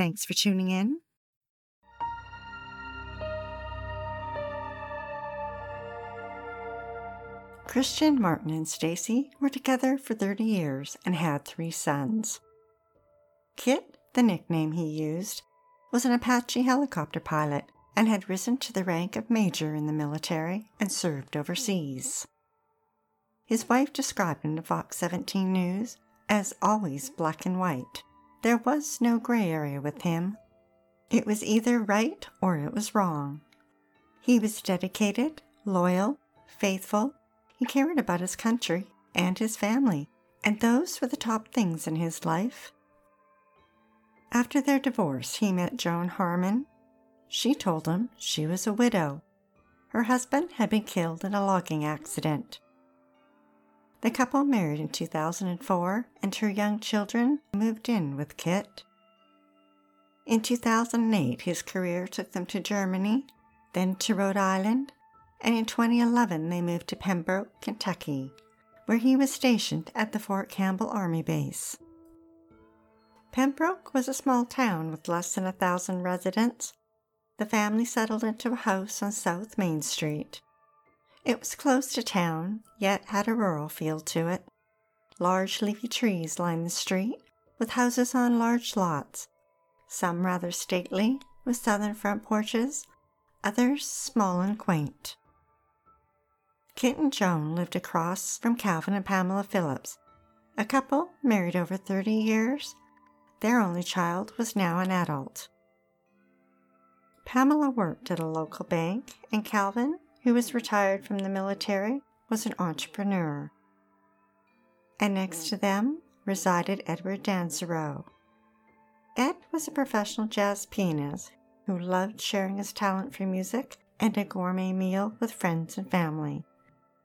Thanks for tuning in. Christian, Martin, and Stacy were together for 30 years and had three sons. Kit, the nickname he used, was an Apache helicopter pilot and had risen to the rank of major in the military and served overseas. His wife described him to Fox 17 News as always black and white. There was no gray area with him. It was either right or it was wrong. He was dedicated, loyal, faithful. He cared about his country and his family, and those were the top things in his life. After their divorce, he met Joan Harmon. She told him she was a widow. Her husband had been killed in a logging accident. The couple married in 2004 and her young children moved in with Kit. In 2008, his career took them to Germany, then to Rhode Island, and in 2011 they moved to Pembroke, Kentucky, where he was stationed at the Fort Campbell Army Base. Pembroke was a small town with less than a thousand residents. The family settled into a house on South Main Street. It was close to town, yet had a rural feel to it. Large leafy trees lined the street, with houses on large lots, some rather stately, with southern front porches, others small and quaint. Kit and Joan lived across from Calvin and Pamela Phillips, a couple married over 30 years. Their only child was now an adult. Pamela worked at a local bank, and Calvin who was retired from the military, was an entrepreneur. And next to them resided Edward Dansereau. Ed was a professional jazz pianist who loved sharing his talent for music and a gourmet meal with friends and family,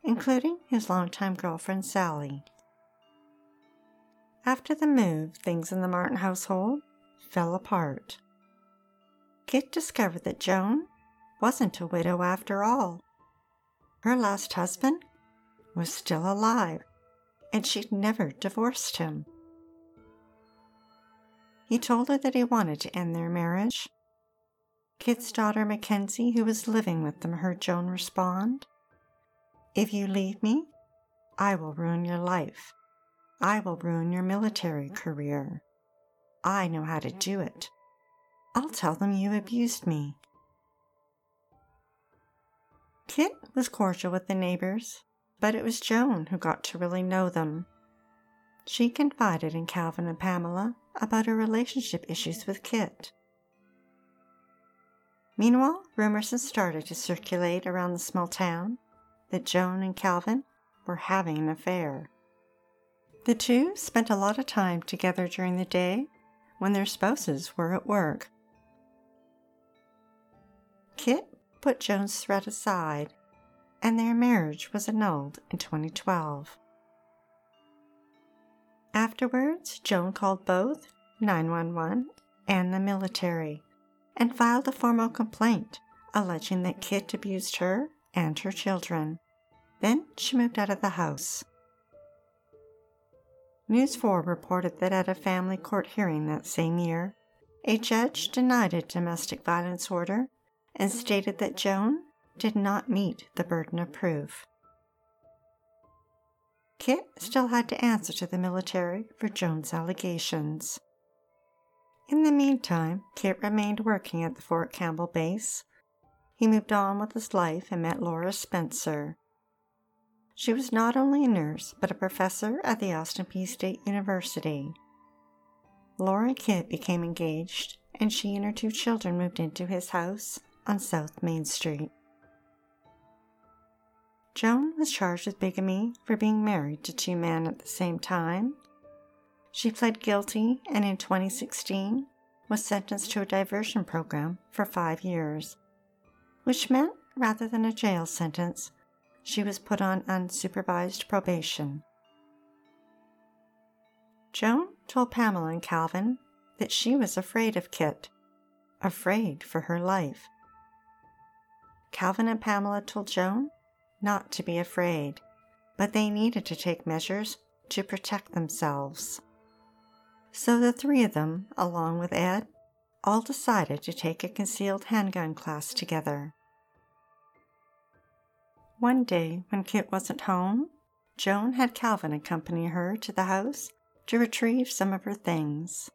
including his longtime girlfriend Sally. After the move, things in the Martin household fell apart. Kit discovered that Joan wasn't a widow after all. Her last husband was still alive, and she'd never divorced him. He told her that he wanted to end their marriage. Kit's daughter Mackenzie, who was living with them, heard Joan respond If you leave me, I will ruin your life. I will ruin your military career. I know how to do it. I'll tell them you abused me. Kit was cordial with the neighbors, but it was Joan who got to really know them. She confided in Calvin and Pamela about her relationship issues with Kit. Meanwhile, rumors had started to circulate around the small town that Joan and Calvin were having an affair. The two spent a lot of time together during the day when their spouses were at work. Kit put Joan's threat aside, and their marriage was annulled in 2012. Afterwards, Joan called both 911 and the military and filed a formal complaint alleging that Kit abused her and her children. Then she moved out of the house. News 4 reported that at a family court hearing that same year, a judge denied a domestic violence order and stated that Joan did not meet the burden of proof. Kit still had to answer to the military for Joan's allegations. In the meantime, Kit remained working at the Fort Campbell base. He moved on with his life and met Laura Spencer. She was not only a nurse, but a professor at the Austin Peay State University. Laura Kit became engaged, and she and her two children moved into his house on South Main Street. Joan was charged with bigamy for being married to two men at the same time. She pled guilty and in 2016 was sentenced to a diversion program for five years, which meant rather than a jail sentence, she was put on unsupervised probation. Joan told Pamela and Calvin that she was afraid of Kit, afraid for her life. Calvin and Pamela told Joan not to be afraid, but they needed to take measures to protect themselves. So the three of them, along with Ed, all decided to take a concealed handgun class together. One day, when Kit wasn't home, Joan had Calvin accompany her to the house to retrieve some of her things.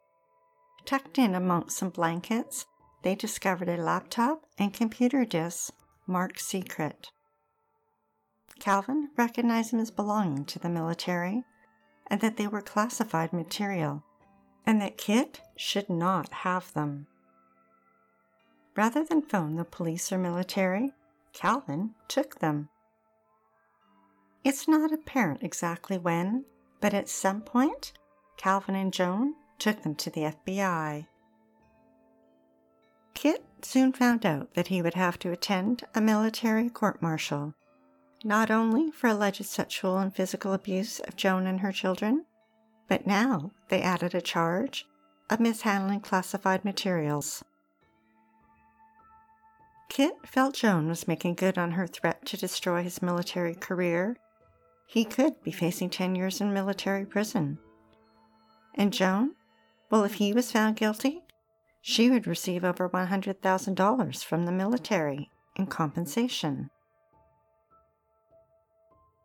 Tucked in amongst some blankets, they discovered a laptop and computer disk marked secret. Calvin recognized them as belonging to the military and that they were classified material and that Kit should not have them. Rather than phone the police or military, Calvin took them. It's not apparent exactly when, but at some point, Calvin and Joan took them to the FBI. Kit soon found out that he would have to attend a military court martial, not only for alleged sexual and physical abuse of Joan and her children, but now they added a charge of mishandling classified materials. Kit felt Joan was making good on her threat to destroy his military career. He could be facing 10 years in military prison. And Joan? Well, if he was found guilty, she would receive over $100,000 from the military in compensation.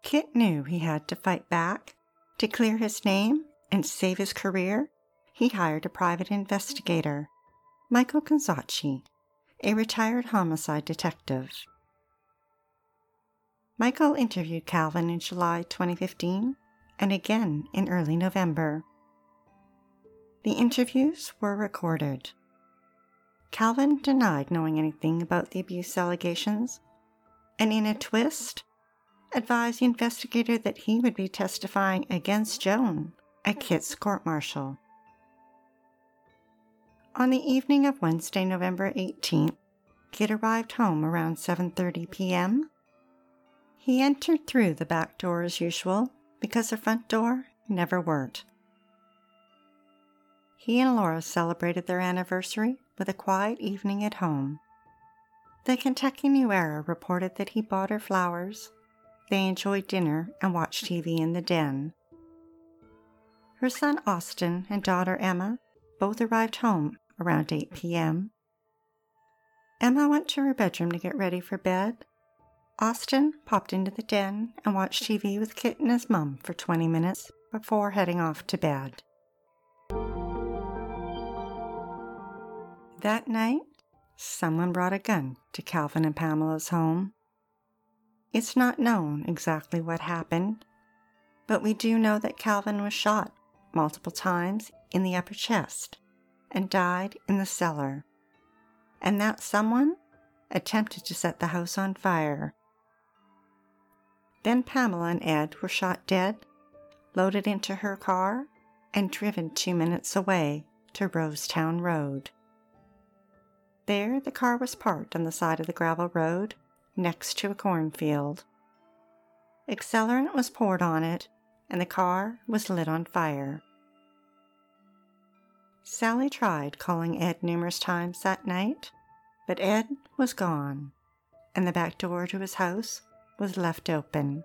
Kit knew he had to fight back to clear his name and save his career. He hired a private investigator, Michael Gonzacci, a retired homicide detective. Michael interviewed Calvin in July 2015 and again in early November. The interviews were recorded. Calvin denied knowing anything about the abuse allegations, and in a twist, advised the investigator that he would be testifying against Joan at Kit's court martial. On the evening of Wednesday, November 18th, Kit arrived home around 7:30 p.m. He entered through the back door as usual because the front door never worked. He and Laura celebrated their anniversary with a quiet evening at home. The Kentucky New Era reported that he bought her flowers. They enjoyed dinner and watched TV in the den. Her son Austin and daughter Emma both arrived home around 8 p.m. Emma went to her bedroom to get ready for bed. Austin popped into the den and watched TV with Kit and his mum for 20 minutes before heading off to bed. That night, someone brought a gun to Calvin and Pamela's home. It's not known exactly what happened, but we do know that Calvin was shot multiple times in the upper chest and died in the cellar, and that someone attempted to set the house on fire. Then Pamela and Ed were shot dead, loaded into her car, and driven two minutes away to Rosetown Road. There, the car was parked on the side of the gravel road next to a cornfield. Accelerant was poured on it, and the car was lit on fire. Sally tried calling Ed numerous times that night, but Ed was gone, and the back door to his house was left open.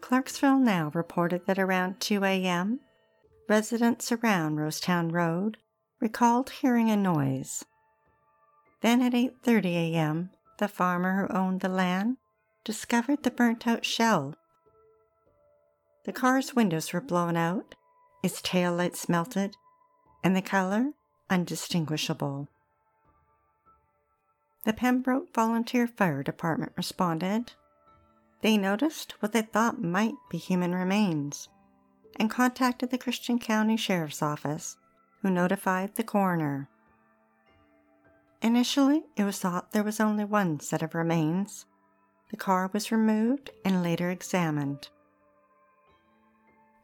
Clarksville Now reported that around 2 a.m., residents around Rosetown Road recalled hearing a noise. Then at 8:30 a.m., the farmer who owned the land discovered the burnt-out shell. The car's windows were blown out, its tail lights melted, and the color undistinguishable. The Pembroke Volunteer Fire Department responded. They noticed what they thought might be human remains and contacted the Christian County Sheriff's Office who notified the coroner. Initially, it was thought there was only one set of remains. The car was removed and later examined.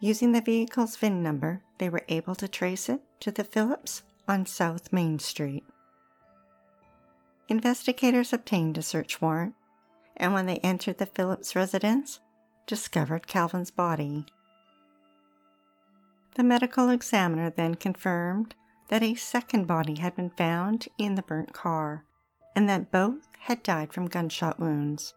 Using the vehicle's VIN number, they were able to trace it to the Phillips on South Main Street. Investigators obtained a search warrant, and when they entered the Phillips residence, discovered Calvin's body. The medical examiner then confirmed that a second body had been found in the burnt car and that both had died from gunshot wounds.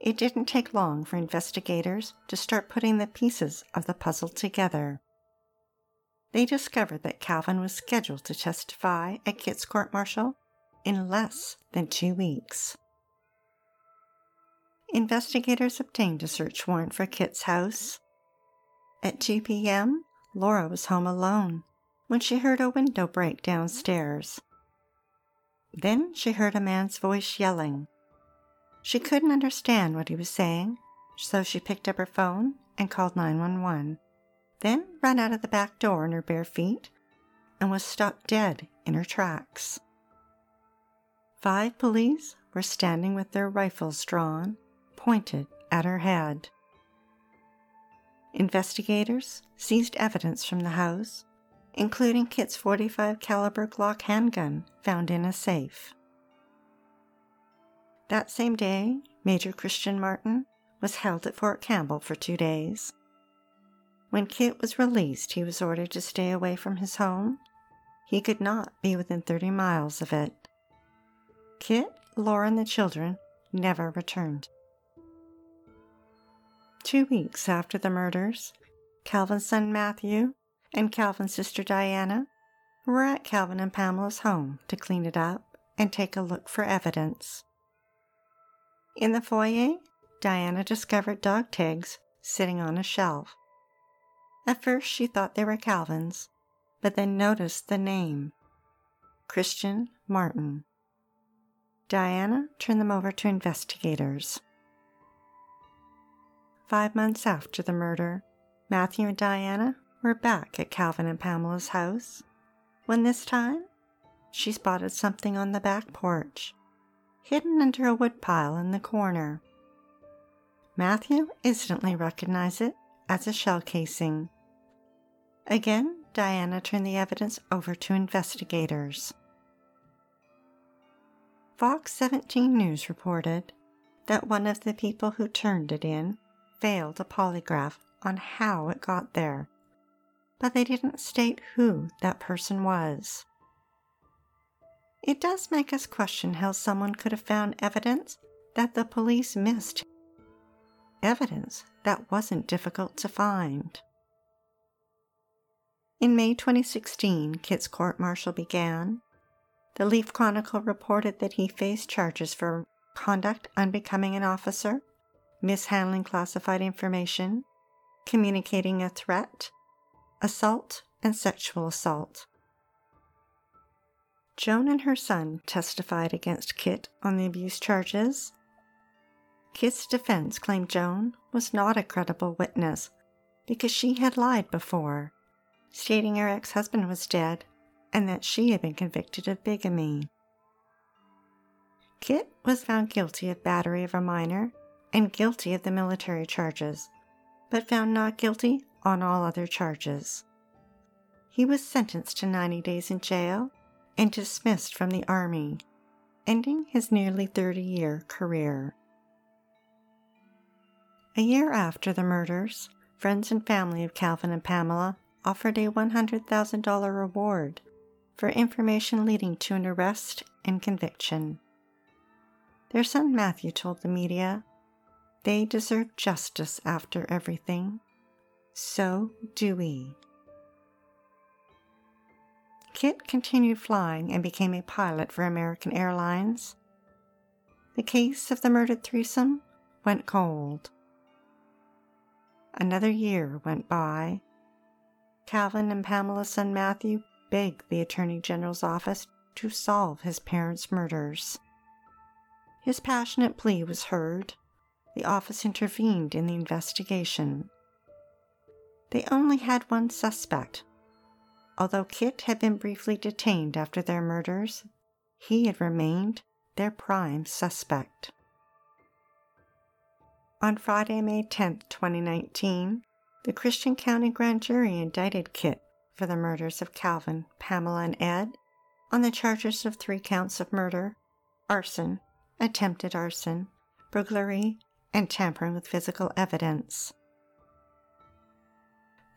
It didn't take long for investigators to start putting the pieces of the puzzle together. They discovered that Calvin was scheduled to testify at Kit's court martial in less than two weeks. Investigators obtained a search warrant for Kit's house. At 2 p.m., Laura was home alone when she heard a window break downstairs. Then she heard a man's voice yelling. She couldn't understand what he was saying, so she picked up her phone and called 911, then ran out of the back door in her bare feet and was stopped dead in her tracks. Five police were standing with their rifles drawn, pointed at her head. Investigators seized evidence from the house, including Kit's 45 caliber Glock handgun found in a safe. That same day, Major Christian Martin was held at Fort Campbell for two days. When Kit was released, he was ordered to stay away from his home. He could not be within 30 miles of it. Kit, Laura, and the children never returned. Two weeks after the murders, Calvin's son Matthew and Calvin's sister Diana were at Calvin and Pamela's home to clean it up and take a look for evidence. In the foyer, Diana discovered dog tags sitting on a shelf. At first, she thought they were Calvin's, but then noticed the name Christian Martin. Diana turned them over to investigators. Five months after the murder, Matthew and Diana were back at Calvin and Pamela's house when this time she spotted something on the back porch hidden under a woodpile in the corner. Matthew instantly recognized it as a shell casing. Again, Diana turned the evidence over to investigators. Fox 17 News reported that one of the people who turned it in failed a polygraph on how it got there, but they didn't state who that person was. It does make us question how someone could have found evidence that the police missed. Evidence that wasn't difficult to find. In May 2016, Kit's court martial began. The Leaf Chronicle reported that he faced charges for conduct unbecoming an officer, mishandling classified information, communicating a threat, assault, and sexual assault. Joan and her son testified against Kit on the abuse charges. Kit's defense claimed Joan was not a credible witness because she had lied before, stating her ex husband was dead and that she had been convicted of bigamy. Kit was found guilty of battery of a minor and guilty of the military charges, but found not guilty on all other charges. He was sentenced to 90 days in jail and dismissed from the Army, ending his nearly 30 year career. A year after the murders, friends and family of Calvin and Pamela offered a $100,000 reward for information leading to an arrest and conviction. Their son Matthew told the media, They deserve justice after everything. So do we. Kit continued flying and became a pilot for American Airlines. The case of the murdered threesome went cold. Another year went by. Calvin and Pamela's son Matthew begged the Attorney General's office to solve his parents' murders. His passionate plea was heard. The office intervened in the investigation. They only had one suspect, Although Kit had been briefly detained after their murders, he had remained their prime suspect. On Friday, May 10, 2019, the Christian County grand jury indicted Kit for the murders of Calvin, Pamela, and Ed on the charges of three counts of murder, arson, attempted arson, burglary, and tampering with physical evidence.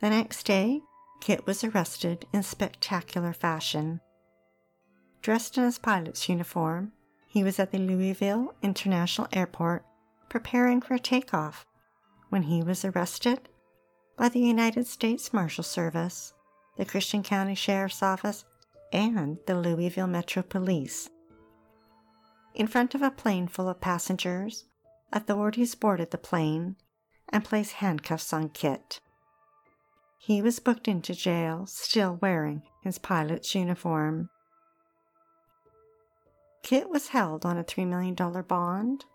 The next day, Kit was arrested in spectacular fashion. Dressed in his pilot's uniform, he was at the Louisville International Airport preparing for takeoff when he was arrested by the United States Marshal Service, the Christian County Sheriff's Office, and the Louisville Metro Police. In front of a plane full of passengers, authorities boarded the plane and placed handcuffs on Kit. He was booked into jail, still wearing his pilot's uniform. Kit was held on a $3 million bond.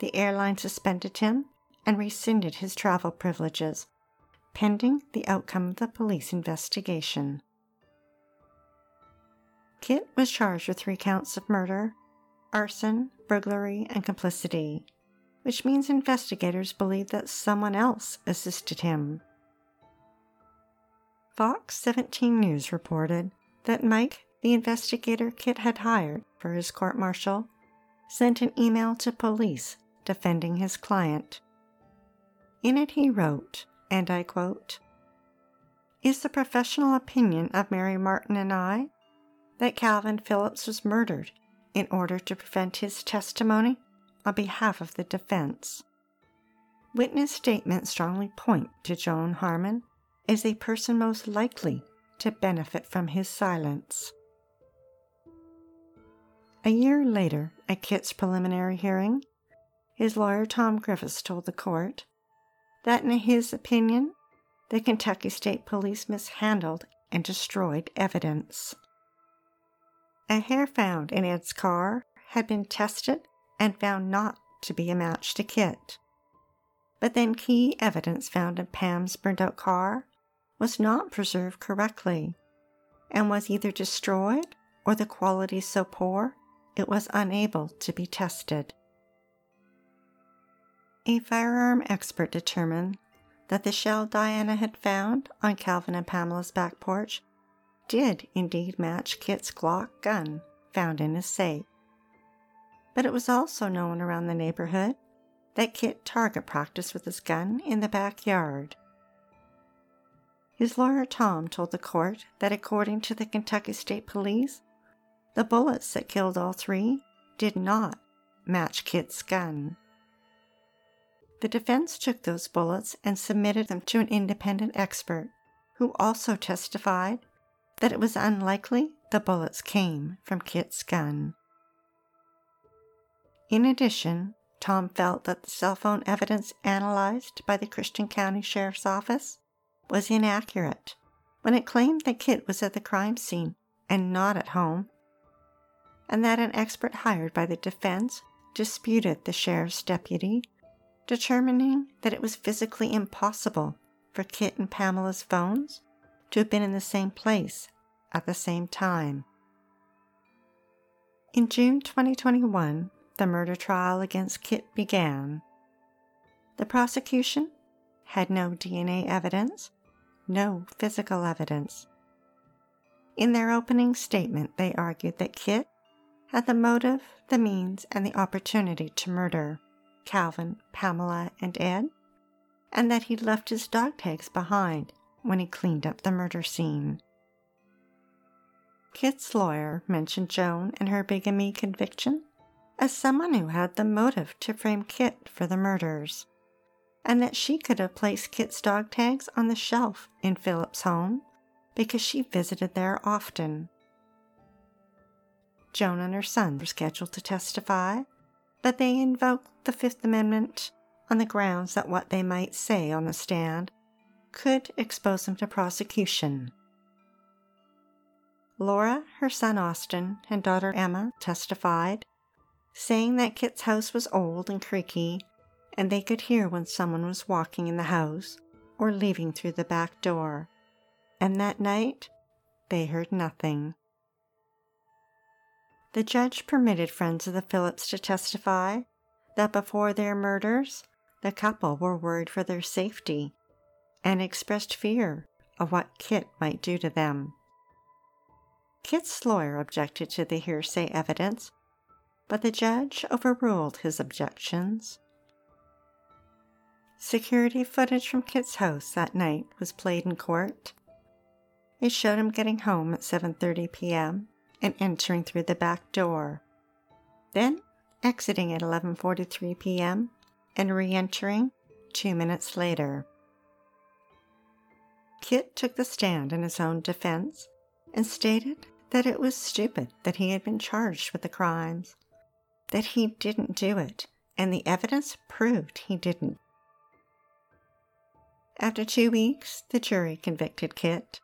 The airline suspended him and rescinded his travel privileges, pending the outcome of the police investigation. Kit was charged with three counts of murder, arson, burglary, and complicity, which means investigators believe that someone else assisted him. Fox 17 News reported that Mike, the investigator Kit had hired for his court martial, sent an email to police defending his client. In it, he wrote, and I quote, Is the professional opinion of Mary Martin and I that Calvin Phillips was murdered in order to prevent his testimony on behalf of the defense. Witness statements strongly point to Joan Harmon as a person most likely to benefit from his silence. A year later, at Kit's preliminary hearing, his lawyer Tom Griffiths told the court that, in his opinion, the Kentucky State Police mishandled and destroyed evidence. A hair found in Ed's car had been tested and found not to be a match to Kit. But then key evidence found in Pam's burned out car was not preserved correctly and was either destroyed or the quality so poor it was unable to be tested. A firearm expert determined that the shell Diana had found on Calvin and Pamela's back porch did indeed match Kit's Glock gun found in his safe. But it was also known around the neighborhood that Kit target practiced with his gun in the backyard. His lawyer Tom told the court that according to the Kentucky State Police, the bullets that killed all three did not match Kit's gun. The defense took those bullets and submitted them to an independent expert who also testified that it was unlikely the bullets came from Kit's gun. In addition, Tom felt that the cell phone evidence analyzed by the Christian County Sheriff's Office was inaccurate when it claimed that Kit was at the crime scene and not at home, and that an expert hired by the defense disputed the sheriff's deputy, determining that it was physically impossible for Kit and Pamela's phones to have been in the same place at the same time. In June 2021, the murder trial against Kit began. The prosecution had no DNA evidence, no physical evidence. In their opening statement, they argued that Kit had the motive, the means, and the opportunity to murder Calvin, Pamela, and Ed, and that he left his dog tags behind when he cleaned up the murder scene. Kit's lawyer mentioned Joan and her bigamy conviction as someone who had the motive to frame Kit for the murders, and that she could have placed Kit's dog tags on the shelf in Phillips' home because she visited there often. Joan and her son were scheduled to testify, but they invoked the Fifth Amendment on the grounds that what they might say on the stand could expose them to prosecution. Laura, her son Austin, and daughter Emma testified, saying that Kit's house was old and creaky, and they could hear when someone was walking in the house or leaving through the back door. And that night, they heard nothing. The judge permitted friends of the Phillips to testify that before their murders, the couple were worried for their safety and expressed fear of what Kit might do to them. Kit's lawyer objected to the hearsay evidence, but the judge overruled his objections. Security footage from Kit's house that night was played in court. It showed him getting home at 7:30 p.m. and entering through the back door. Then exiting at 11:43 p.m. and re-entering 2 minutes later. Kit took the stand in his own defense and stated that it was stupid that he had been charged with the crimes, that he didn't do it, and the evidence proved he didn't. After two weeks, the jury convicted Kit.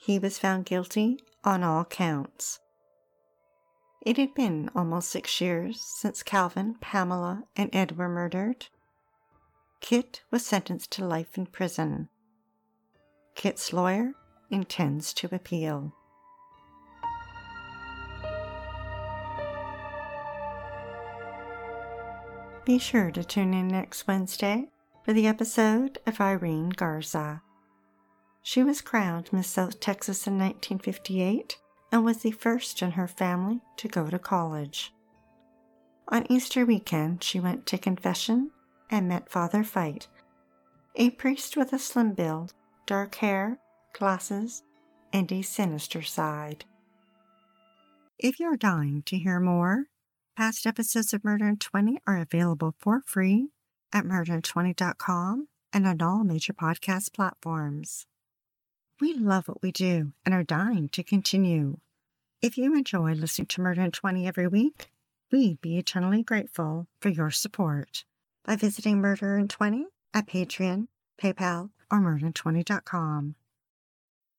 He was found guilty on all counts. It had been almost six years since Calvin, Pamela, and Ed were murdered. Kit was sentenced to life in prison. Kit's lawyer intends to appeal. Be sure to tune in next Wednesday for the episode of Irene Garza. She was crowned Miss South Texas in 1958 and was the first in her family to go to college. On Easter weekend, she went to confession and met Father Feit, a priest with a slim build, dark hair, glasses, and a sinister side. If you're dying to hear more, past episodes of Murder in 20 are available for free at murderin20.com and on all major podcast platforms. We love what we do and are dying to continue. If you enjoy listening to Murder in 20 every week, we'd be eternally grateful for your support by visiting Murder in 20 at Patreon, PayPal, or murderin20.com.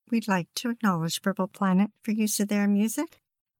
We'd like to acknowledge Purple Planet for use of their music,